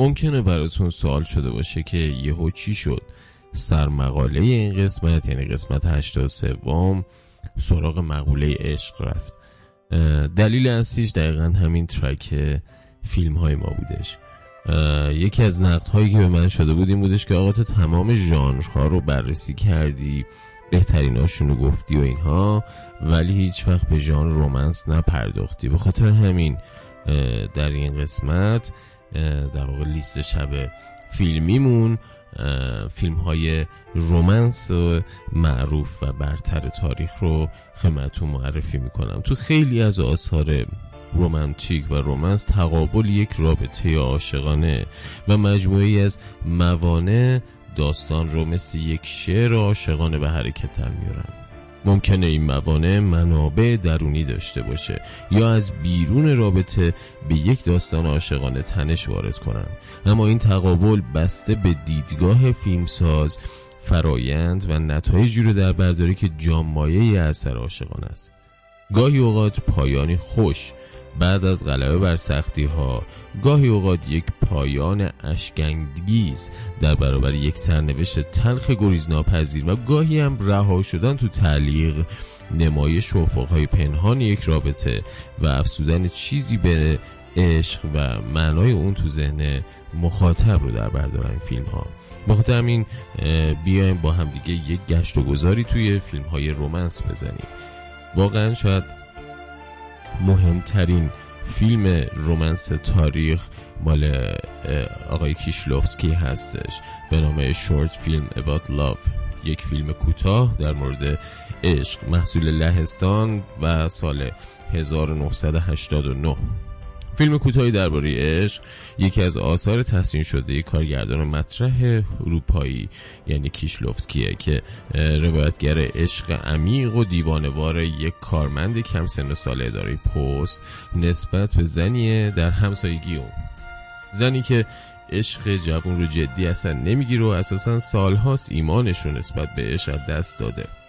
ممکنه براتون سوال شده باشه که یهو چی شد؟ سرمقاله این قسمت یعنی قسمت 83 سراغ مقوله عشق رفت. دلیل اصلیش دقیقا همین ترک فیلم های ما بودش. یکی از نقد هایی که به من شده بود این بودش که آقا تو تمام ژانرها رو بررسی کردی بهترین رو گفتی و اینها ولی هیچ وقت به ژانر رومنس نپرداختی. به خاطر همین در این قسمت در واقع لیست شب فیلمیمون فیلم های رومنس معروف و برتر تاریخ رو خدمتتون معرفی می‌کنم. تو خیلی از آثار رومانتیک و رومنس تقابل یک رابطه عاشقانه و مجموعی از موانع داستان رو مثل یک شعر عاشقانه به حرکت در میارن ممکنه این موانع منابع درونی داشته باشه یا از بیرون رابطه به یک داستان عاشقانه تنش وارد کنن. اما این تقابل بسته به دیدگاه فیلمساز فرایند و نتایجی رو در برداری که جامایه اثر عاشقانه است. گاهی اوقات پایانی خوش بعد از غلبه بر سختی ها گاهی اوقات یک پایان اشکنگیز در برابر یک سرنوشت تلخ گریز ناپذیر و گاهی هم رها شدن تو تعلیق نمایش های پنهان یک رابطه و افسودن چیزی به عشق و معنای اون تو ذهن مخاطب رو در بردارن فیلم ها بخاطر همین بیایم با هم دیگه یک گشت و گذاری توی فیلم های رومنس بزنیم. واقعا شاید مهمترین فیلم رومنس تاریخ مال آقای کیشلوفسکی هستش. به نام شورت فیلم About Love. یک فیلم کوتاه در مورد عشق. محصول لهستان و سال 1989 فیلم کوتاهی درباره عشق یکی از آثار تحسین شده کارگردان مطرح اروپایی یعنی کیشلوفسکیه که روایتگر عشق عمیق و دیوانوار یک کارمند کم سن و سال اداره پست نسبت به زنیه در همسایگی اون زنی که عشق جوون رو جدی اصلا نمی‌گیره و اساسا سالهاست ایمانش رو نسبت به عشق دست داده.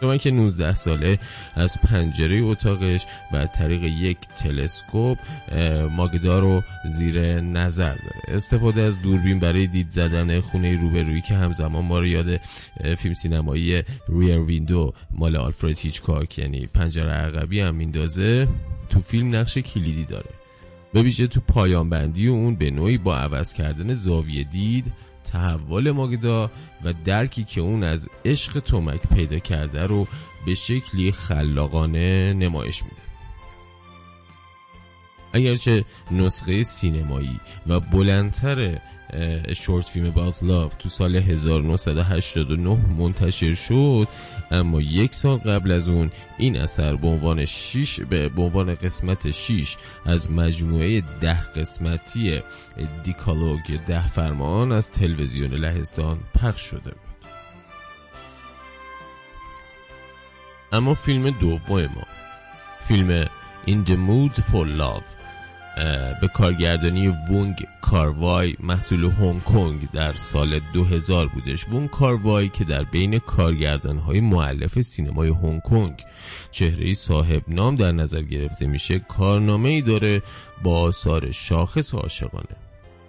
شما که 19 ساله از پنجره اتاقش و طریق یک تلسکوپ ماگدا رو زیر نظر داره. استفاده از دوربین برای دید زدن خونه روبرویی که همزمان ما رو یاد فیلم سینمایی ریر ویندو مال آلفرد هیچکاک یعنی پنجره عقبی هم میندازه تو فیلم نقش کلیدی داره. به ویژه تو پایان بندی و اون به نوعی با عوض کردن زاویه دید تحول ماگدا و درکی که اون از عشق تومک پیدا کرده رو به شکلی خلاقانه نمایش میده. اگرچه نسخه سینمایی و بلندتر شورت فیلم About Love تو سال 1989 منتشر شد اما یک سال قبل از اون این اثر به عنوان شیش به عنوان قسمت 6 از مجموعه ده قسمتی دیکالوگ ده فرمان از تلویزیون لهستان پخش شده بود. اما فیلم دوم ما فیلم In the Mood for Love به کارگردانی وونگ کاروای محصول هنگ کنگ در سال 2000 بودش. وونگ کاروای که در بین کارگردان های معلف سینمای هنگ کنگ چهره صاحب نام در نظر گرفته میشه کارنامه ای داره با آثار شاخص عاشقانه.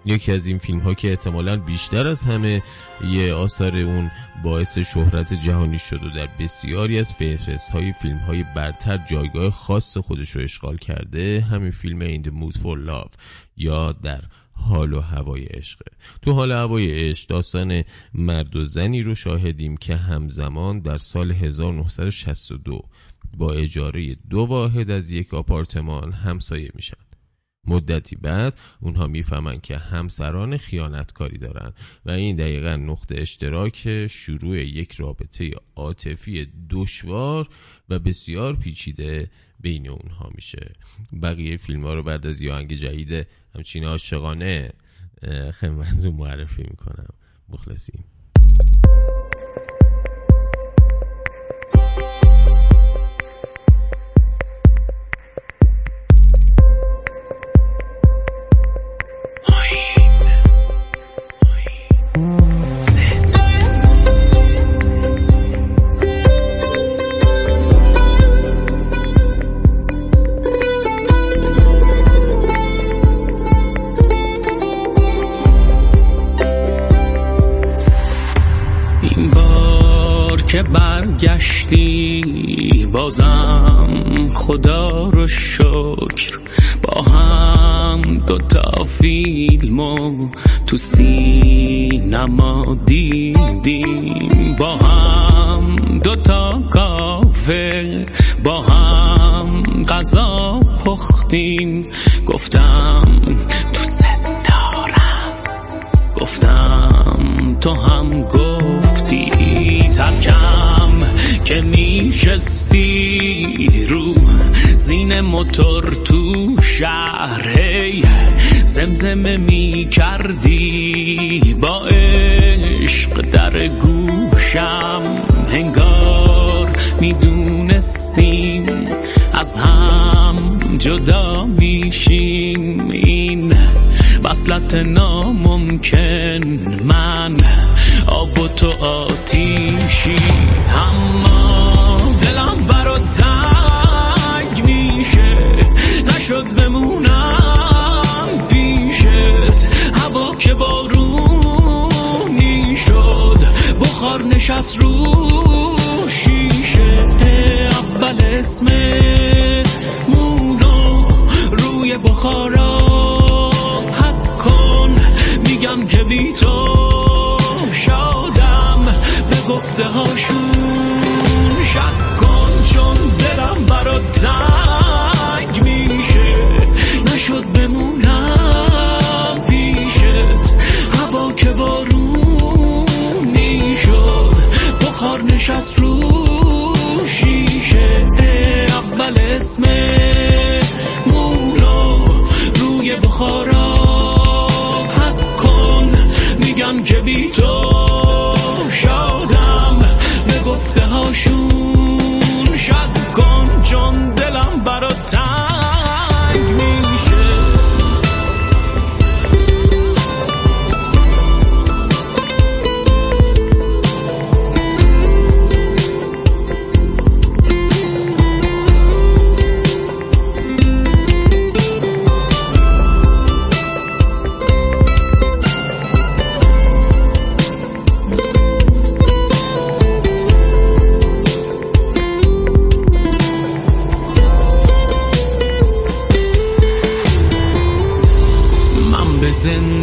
یکی از این فیلم ها که احتمالا بیشتر از همه یه آثار اون باعث شهرت جهانی شد و در بسیاری از فهرست های فیلم های برتر جایگاه خاص خودش رو اشغال کرده همین فیلم In the Mood for Love یا در حال و هوای عشقه تو حال و هوای عشق داستان مرد و زنی رو شاهدیم که همزمان در سال 1962 با اجاره دو واحد از یک آپارتمان همسایه میشن. مدتی بعد اونها می‌فهمن که همسران خیانتکاری دارن. و این دقیقا نقطه اشتراک شروع یک رابطه عاطفی دشوار و بسیار پیچیده بین اونها میشه. بقیه فیلم ها رو بعد از یه جدید همچین عاشقانه خدمتتون معرفی می‌کنم. مخلصیم. بازم خدا رو شکر. با هم دوتا فیلمو تو سینما دیدیم. با هم دوتا کافه. با هم غذا پختیم. گفتم تو دارم گفتم تو هم گفتی ترکم که میشستی. زین موتور تو شهر زمزمه می کردی با عشق در گوشم هنگار می‌دونستیم از هم جدا میشیم. این وصلت ناممکن من آب و تو آتیشی. اما که بارونی شد. بخار نشست رو شیشه. اول اسم مونو روی بخارا. حد کن میگم که بی تو شادم. به گفته هاشون شک کن چون دلم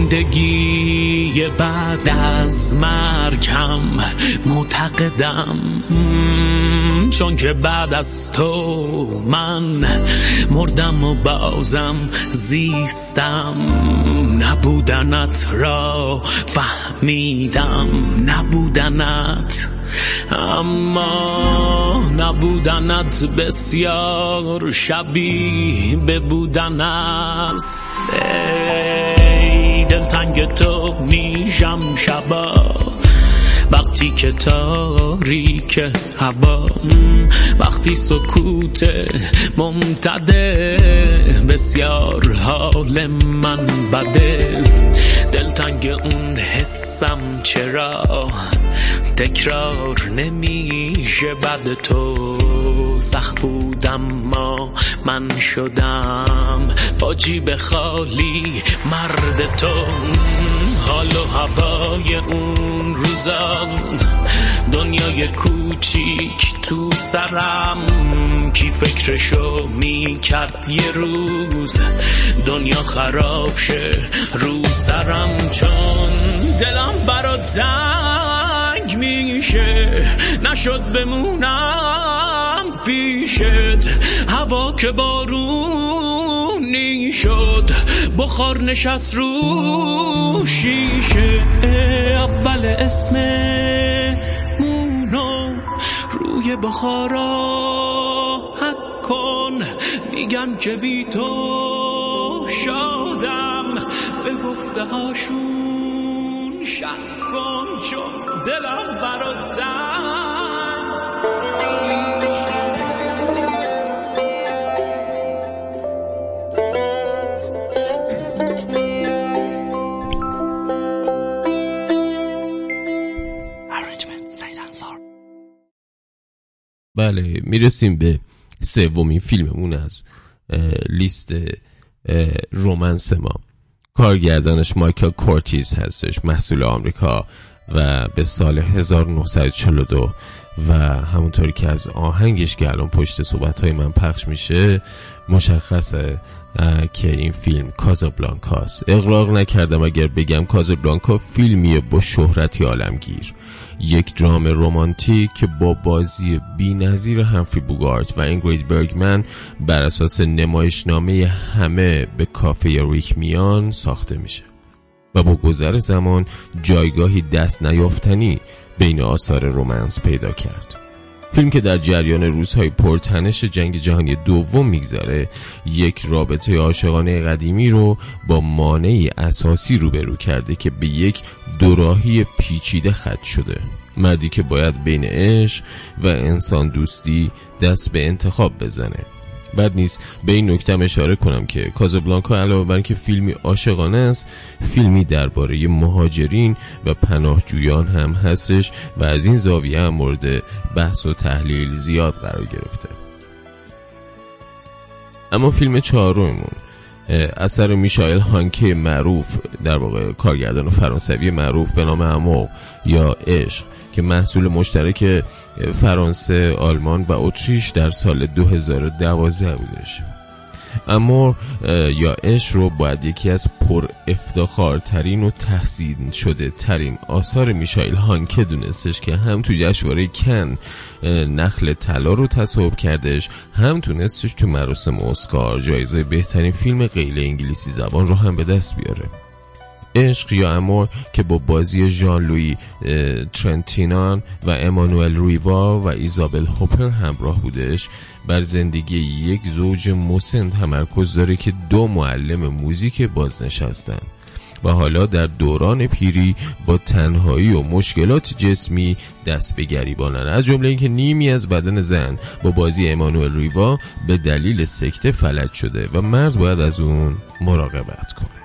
زندگی بعد از مرگم معتقدم. چون که بعد از تو من مردم و بازم زیستم. نبودنت را فهمیدم. نبودنت اما نبودنت بسیار شبیه به بودن است. دلتنگ تو میشم شبا. وقتی که تاریک هوا وقتی سکوت ممتده بسیار حال من بده. دلتنگ اون حسم چرا؟ تکرار نمیشه بعد تو. سخت بودم ما من شدم با جیب خالی مرد تو. حال و هوای اون روزا دنیای کوچیک تو سرم. کی فکرشو می کرد یه روز؟ دنیا خراب شه رو سرم. چون دلم برا تنگ میشه نشد بمونم پیشت. هوا که بارونی شد بخار نشست رو شیشه. اول اسم مونو روی بخارا حک کن. میگن که بی تو شادم به گفته هاشون شک کن چون دلم برا تنگ بله می‌رسیم به سومین فیلممون از لیست رومنس ما. کارگردانش مایکل کورتیز هستش محصول آمریکا و به سال 1942 و همونطوری که از آهنگش که الان پشت صحبت های من پخش میشه مشخصه که این فیلم کازابلانکاست. اقراق نکردم اگر بگم کازابلانکا فیلمیه با شهرتی عالمگیر. یک درام رومانتیک که با بازی بی نظیر همفری بوگارت و اینگرید برگمن بر اساس نمایشنامه همه به کافه ریک میان ساخته میشه و با گذر زمان جایگاهی دست نیافتنی بین آثار رومنس پیدا کرد. فیلم که در جریان روزهای پرتنش جنگ جهانی دوم میگذره یک رابطه عاشقانه قدیمی رو با مانعی اساسی روبرو کرده که به یک دوراهی پیچیده خط شده. مردی که باید بین عشق و انسان دوستی دست به انتخاب بزنه. بعد نیست. به این نکته اشاره کنم که کازابلانکا علاوه بر اینکه فیلمی عاشقانه است فیلمی درباره مهاجرین و پناهجویان هم هستش و از این زاویه هم مورد بحث و تحلیل زیاد قرار گرفته. اما فیلم چهارممون اثر میشایل هانکه معروف در واقع کارگردان فرانسوی معروف به نام امو یا عشق. که محصول مشترک فرانسه، آلمان و اتریش در سال 2012 بودش اما یا اش رو باید یکی از پر افتخارترین و تحسین شده ترین آثار میشایل هانکه دونستش که هم تو جشنواره کن نخل طلا رو تصاحب کردش هم تونستش تو مراسم اسکار جایزه بهترین فیلم غیر انگلیسی زبان رو هم به دست بیاره. عشق یا امور که با بازی ژان لوی ترنتینان و امانوئل ریوا و ایزابل هوپر همراه بودش. بر زندگی یک زوج مسن تمرکز داره که دو معلم موزیک بازنشستن. و حالا در دوران پیری با تنهایی و مشکلات جسمی دست به گریبانن. از جمله اینکه نیمی از بدن زن با بازی امانوئل ریوا به دلیل سکته فلج شده و مرد باید از اون مراقبت کنه.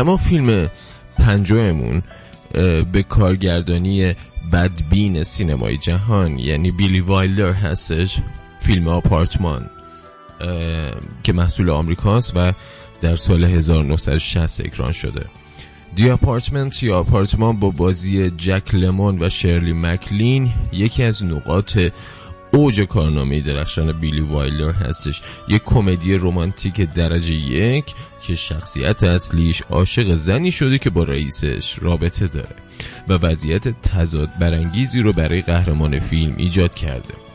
اما فیلم پنجممون به کارگردانی بدبین سینمای جهان یعنی بیلی وایلدر هستش فیلم آپارتمان که محصول آمریکاست و در سال 1960 اکران شده. دی اپارتمنت یا آپارتمان با بازی جک لمون و شرلی مکلین یکی از نقاط اوج کارنامه درخشان بیلی وایلر هستش. یک کمدی رمانتیک درجه یک که شخصیت اصلیش عاشق زنی شده که با رئیسش رابطه داره و وضعیت تضاد برانگیزی رو برای قهرمان فیلم ایجاد کرده.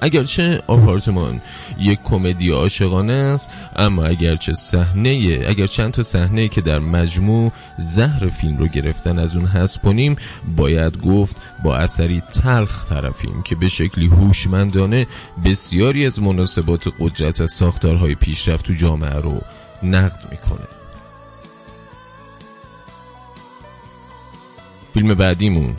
اگرچه آپارتمان یک کمدی عاشقانه است اما اگرچه صحنه اگر چند تا صحنه که در مجموع زهر فیلم رو گرفتن از اون حذف کنیم باید گفت با اثری تلخ طرفیم که به شکلی هوشمندانه بسیاری از مناسبات قدرت از ساختارهای پیشرفت تو جامعه رو نقد می‌کنه. فیلم بعدیمون.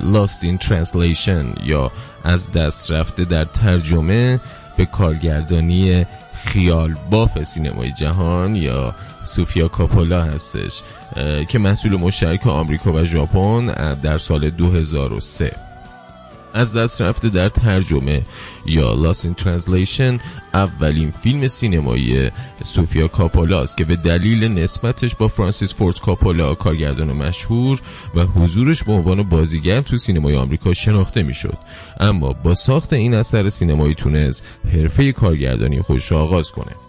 Lost in Translation یا از دست رفته در ترجمه به کارگردانی خیال باف سینمای جهان یا سوفیا کاپولا هستش که محصول مشترک آمریکا و ژاپن در سال 2003 از دست رفته در ترجمه. یا Lost in Translation اولین فیلم سینمایی سوفیا کاپولاست که به دلیل نسبتش با فرانسیس فورد کاپولا کارگردان مشهور و حضورش به عنوان بازیگر تو سینمای آمریکا شناخته می‌شد. اما با ساخت این اثر سینمایی تونست حرفه کارگردانی خودش را آغاز کنه.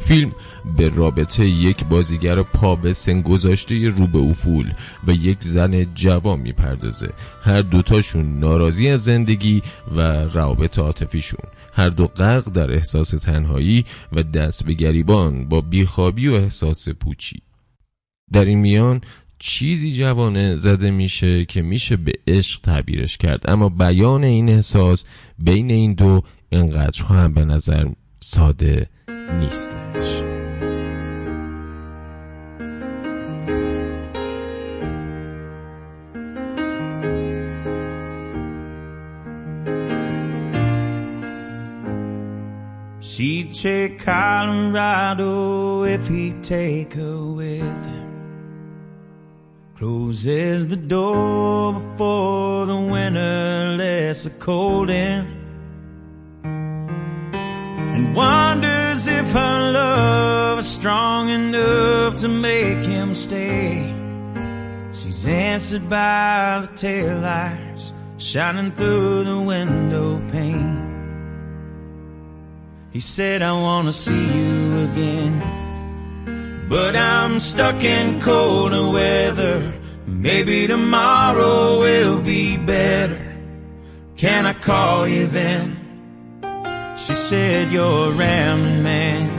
فیلم به رابطه یک بازیگر پا به سن گذاشته رو به افول و یک زن جوان می‌پردازه. هر دوتاشون ناراضی از زندگی و روابط عاطفیشون. هر دو غرق در احساس تنهایی و دست به گریبان با بیخوابی و احساس پوچی. در این میان چیزی جوانه زده میشه که میشه به عشق تعبیرش کرد. اما بیان این احساس بین این دو انقدر هم به نظر ساده نیستش She'd take Colorado if he'd take her with him. Closes the door before the winter lets the cold in. And wonders if her love is strong enough to make him stay. She's answered by the taillights shining through the window pane. He said, I wanna see you again. But I'm stuck in colder weather. Maybe tomorrow will be better. Can I call you then? She said, You're a rambling man.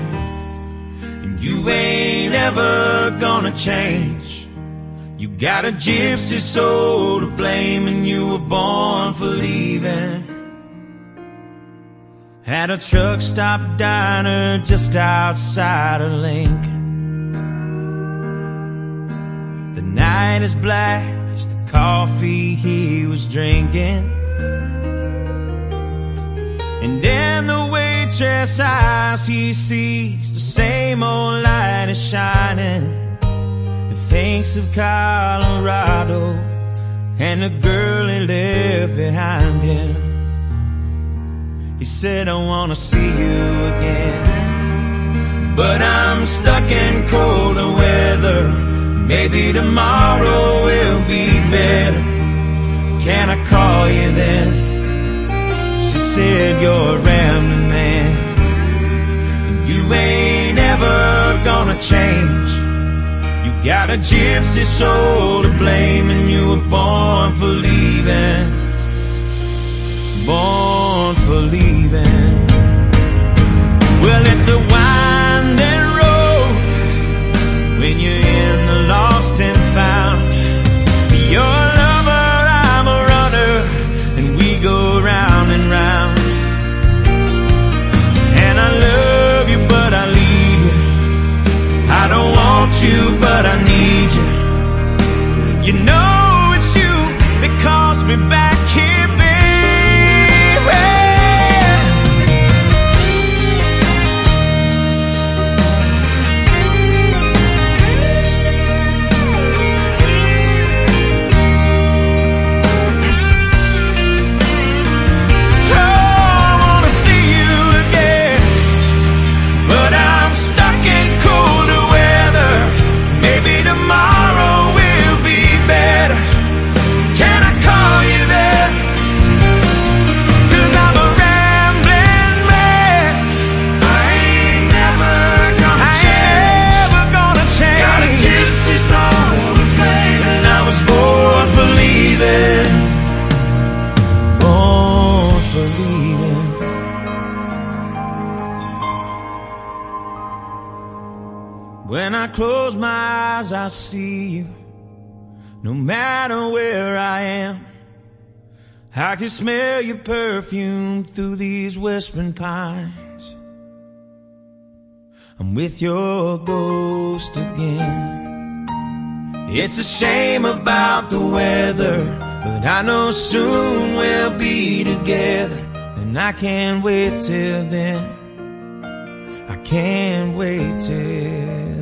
And you ain't ever gonna change. You got a gypsy soul to blame, and you were born for leaving. At a truck stop diner just outside of Lincoln. The night is black as the coffee he was drinking. And in the waitress eyes he sees the same old light is shining. And thinks of Colorado and the girl he left behind him. He said, I wanna see you again. But I'm stuck in colder weather. Maybe tomorrow will be better. Can I call you then? She said, You're a rambling man. And you ain't ever gonna change. You got a gypsy soul to blame, and you were born for leaving. Born for leaving. Well, it's a you, but I need you. You know see you. No matter where I am, I can smell your perfume through these whispering pines. I'm with your ghost again. It's a shame about the weather, but I know soon we'll be together. And I can't wait till then. I can't wait till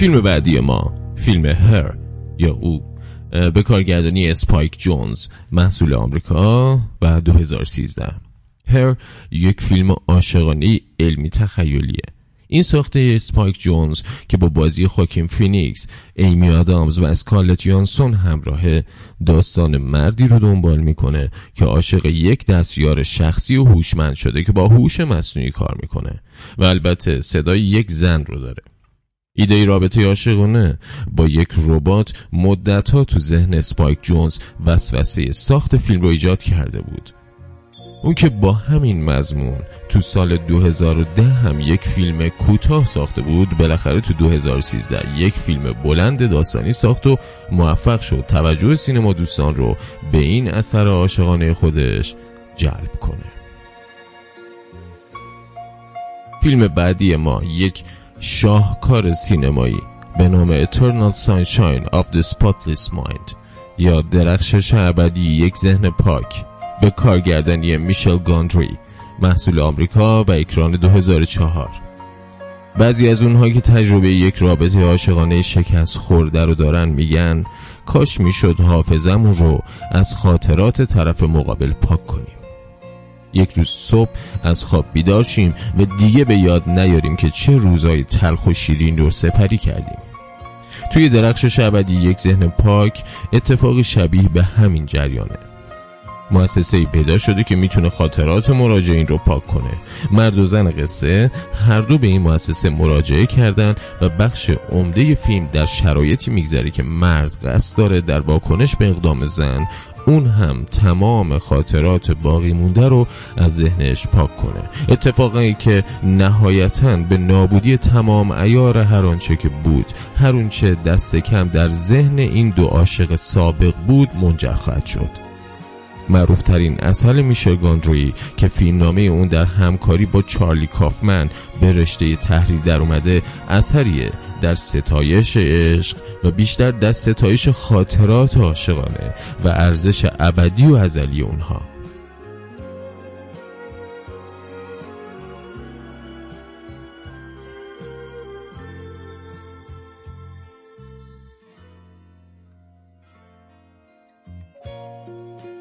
فیلم بعدی ما فیلم Her یا او به کارگردانی اسپایک جونز محصول آمریکا و 2013 Her یک فیلم عاشقانه علمی تخیلیه. این ساخته اسپایک جونز که با بازی خواکین فینیکس، ایمی آدامز و اسکارلت یوهانسون همراهه داستان مردی رو دنبال می‌کنه که عاشق یک دستیار شخصی و هوشمند شده که با هوش مصنوعی کار می‌کنه. و البته صدای یک زن رو داره. ایده رابطه عاشقانه با یک ربات مدتها تو ذهن اسپایک جونز وسوسه ساخت فیلم رو ایجاد کرده بود. اون که با همین مضمون تو سال 2010 هم یک فیلم کوتاه ساخته بود بالاخره تو 2013 یک فیلم بلند داستانی ساخت و موفق شد توجه سینما دوستان رو به این اثر عاشقانه خودش جلب کنه. فیلم بعدی ما یک شاهکار سینمایی به نام Eternal Sunshine of the Spotless Mind یا درخشش ابدی یک ذهن پاک به کارگردانی میشل گاندری محصول آمریکا و اکران 2004 بعضی از اونها که تجربه یک رابطه عاشقانه شکست خورده رو دارن میگن کاش می‌شد حافظمون رو از خاطرات طرف مقابل پاک کنیم. یک روز صبح از خواب بیدار شیم و دیگه به یاد نیاریم که چه روزای تلخ و شیرین رو سپری کردیم. توی درخشش ابدی یک ذهن پاک اتفاقی شبیه به همین جریانه. مؤسسه ای پیدا شده که می‌تونه خاطرات مراجعین رو پاک کنه. مرد و زن قصه هر دو به این مؤسسه مراجعه کردن و بخش عمده فیلم در شرایطی میگذره که مرد قصد داره در واکنش به اقدام زن اون هم تمام خاطرات باقی مونده رو از ذهنش پاک کنه. اتفاقی که نهایتا به نابودی تمام ایار هر آنچه که بود هر آنچه دست کم در ذهن این دو عاشق سابق بود منجر خواهد شد. معروف ترین اصل میشل گاندری که فیلمنامه اون در همکاری با چارلی کافمن به رشته تحریر در اومده اثریه در ستایش عشق و بیشتر در ستایش خاطرات عاشقانه و ارزش ابدی و ازلی اونها.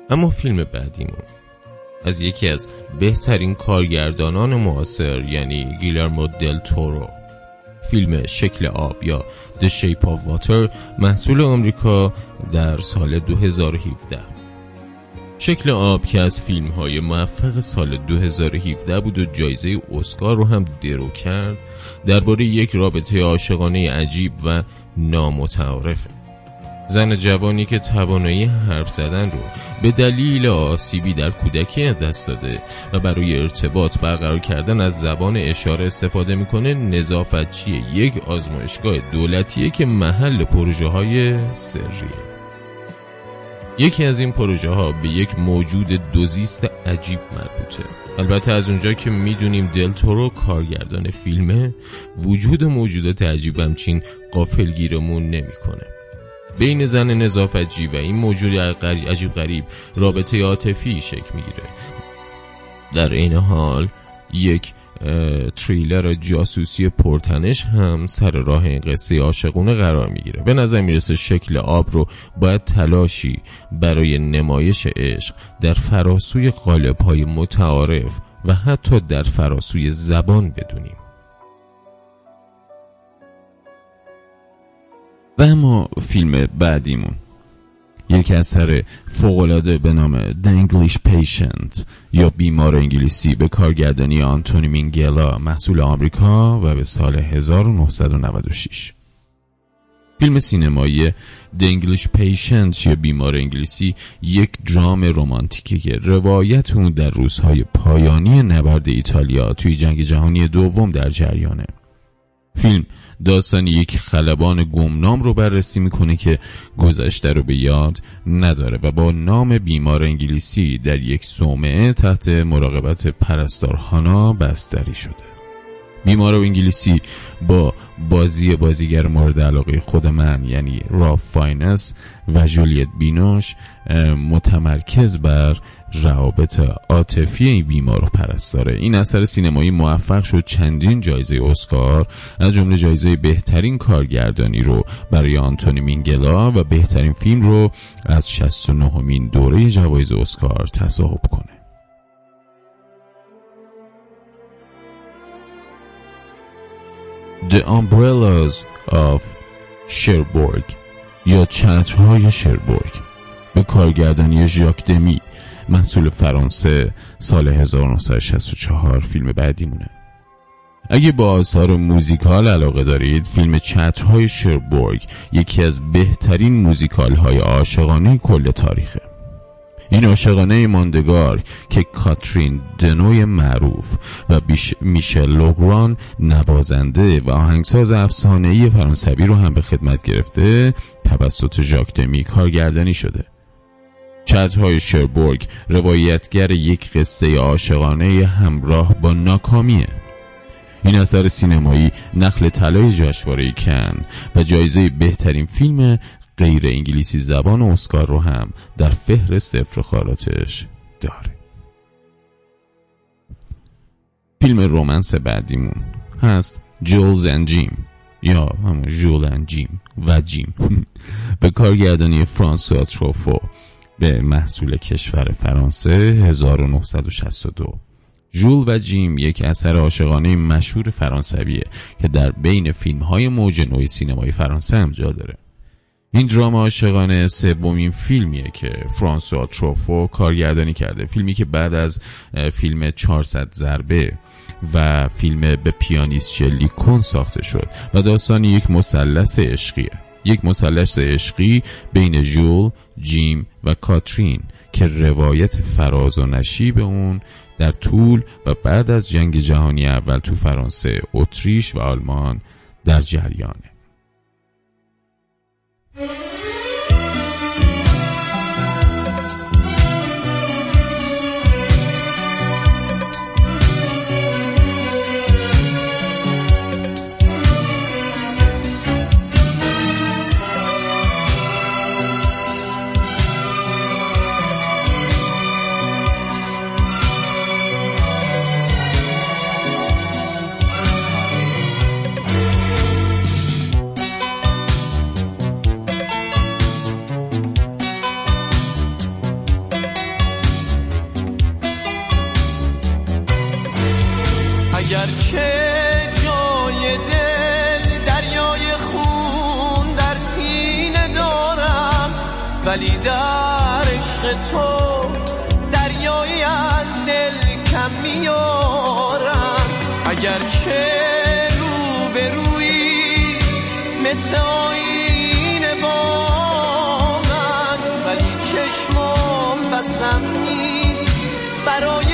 اما فیلم بعدیمون. از یکی از بهترین کارگردانان معاصر یعنی گیلرمو دل تورو. فیلم شکل آب یا The Shape of Water محصول آمریکا در سال 2017 شکل آب که از فیلم های موفق سال 2017 بود و جایزه اسکار رو هم درو کرد درباره یک رابطه عاشقانه عجیب و نامتعارفه. زن جوانی که توانایی حرف زدن رو به دلیل آسیبی در کودکی دست داده و برای ارتباط برقرار کردن از زبان اشاره استفاده می‌کنه نظافتچی یک آزمایشگاه دولتیه که محل پروژه های سریه یکی از این پروژه ها به یک موجود دوزیست عجیب مربوطه. البته از اونجا که می‌دونیم دلتورو کارگردان فیلمه وجود موجودات عجیب همچین قافلگیرمون نمی‌کنه. بین زن نظافتجی و این موجود عجیب غریب رابطه عاطفی شکل می‌گیره. در این حال یک تریلر جاسوسی پرتنش هم سر راه این قصه عاشقونه قرار می‌گیره. به نظر می‌رسه شکل آب رو باید تلاشی برای نمایش عشق در فراسوی قالب های متعارف و حتی در فراسوی زبان بدونیم. و اما فیلم بعدیمون. یک اثر فوقالعاده به نام English Patient یا بیمار انگلیسی به کارگردانی آنتونی مینگلا محصول آمریکا و به سال 1996 فیلم سینمایی English Patient یا بیمار انگلیسی یک درام رمانتیکی که روایت اون در روزهای پایانی نبرد ایتالیا توی جنگ جهانی دوم در جریانه. فیلم. داستان یک خلبان گمنام رو بررسی می‌کنه که گذشته رو به یاد نداره و با نام بیمار انگلیسی در یک صومعه تحت مراقبت پرستار هانا بستری شده. بیمار انگلیسی با بازی بازیگر مورد علاقه خود من یعنی راف فاینس و ژولیت بینوش متمرکز بر روابط عاطفی بیمار و پرستاره این اثر سینمایی موفق شد چندین جایزه اسکار از جمله جایزه بهترین کارگردانی رو برای آنتونی مینگلا و بهترین فیلم رو از 69 مین دوره جوایز اسکار تصاحب کنه. The Umbrellas of Cherbourg یا چترهای شربورگ به کارگردانی ژاک دمی محصول فرانسه سال 1964 فیلم بعدی مونه. اگه با آثار موزیکال علاقه دارید فیلم چترهای شربورگ یکی از بهترین موزیکال های عاشقانه کل تاریخه. این عاشقانه ماندگار که کاترین دنوی معروف و میشل لوگران نوازنده و آهنگساز افسانه‌ای فرانسوی رو هم به خدمت گرفته توسط ژاک دمی کارگردانی شده. چترهای شربورگ روایتگر یک قصه عاشقانه همراه با ناکامیه. این اثر سینمایی نخل طلای جشنواره کن و جایزه بهترین فیلم غیر انگلیسی زبان اسکار رو هم در فهرست افتخاراتش داره. فیلم رومنس بعدیمون هست جولز اند جیم یا همون جول جیم و جیم. به کارگردانی فرانسوا تروفو به محصول کشور فرانسه 1962 جول و جیم یک اثر عاشقانه مشهور فرانسویه که در بین فیلم های موج نوع سینمای فرانسه هم جا داره. این دراما عاشقانه سومین فیلمیه که فرانسوا تروفو کارگردانی کرده. فیلمی که بعد از فیلم 400 ضربه و فیلم به پیانیست شلی کن ساخته شد و داستان یک مثلث عشقیه. یک مثلث عشقی بین جول، جیم و کاترین که روایت فراز و نشیب اون در طول و بعد از جنگ جهانی اول تو فرانسه، اتریش و آلمان در جریانه. ولی در عشق تو دریایی از دل کم میارم. اگر چه رو به روی مثل با من ولی چشمم بسم نیست. برای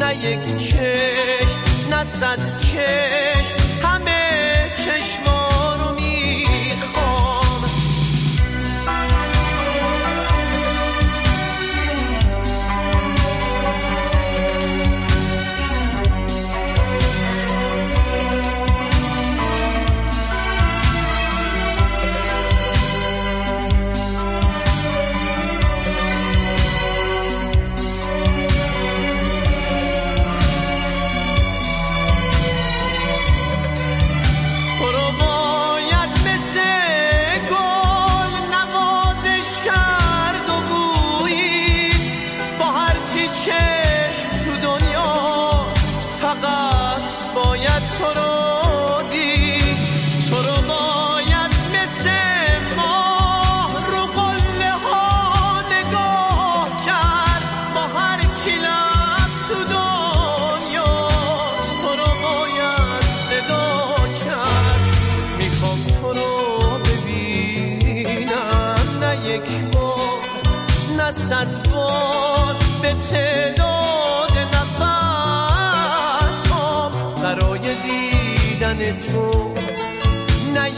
نه یک چشم نه صد چشم. همه چشم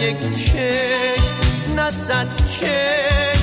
یک چشم نه صد چشم.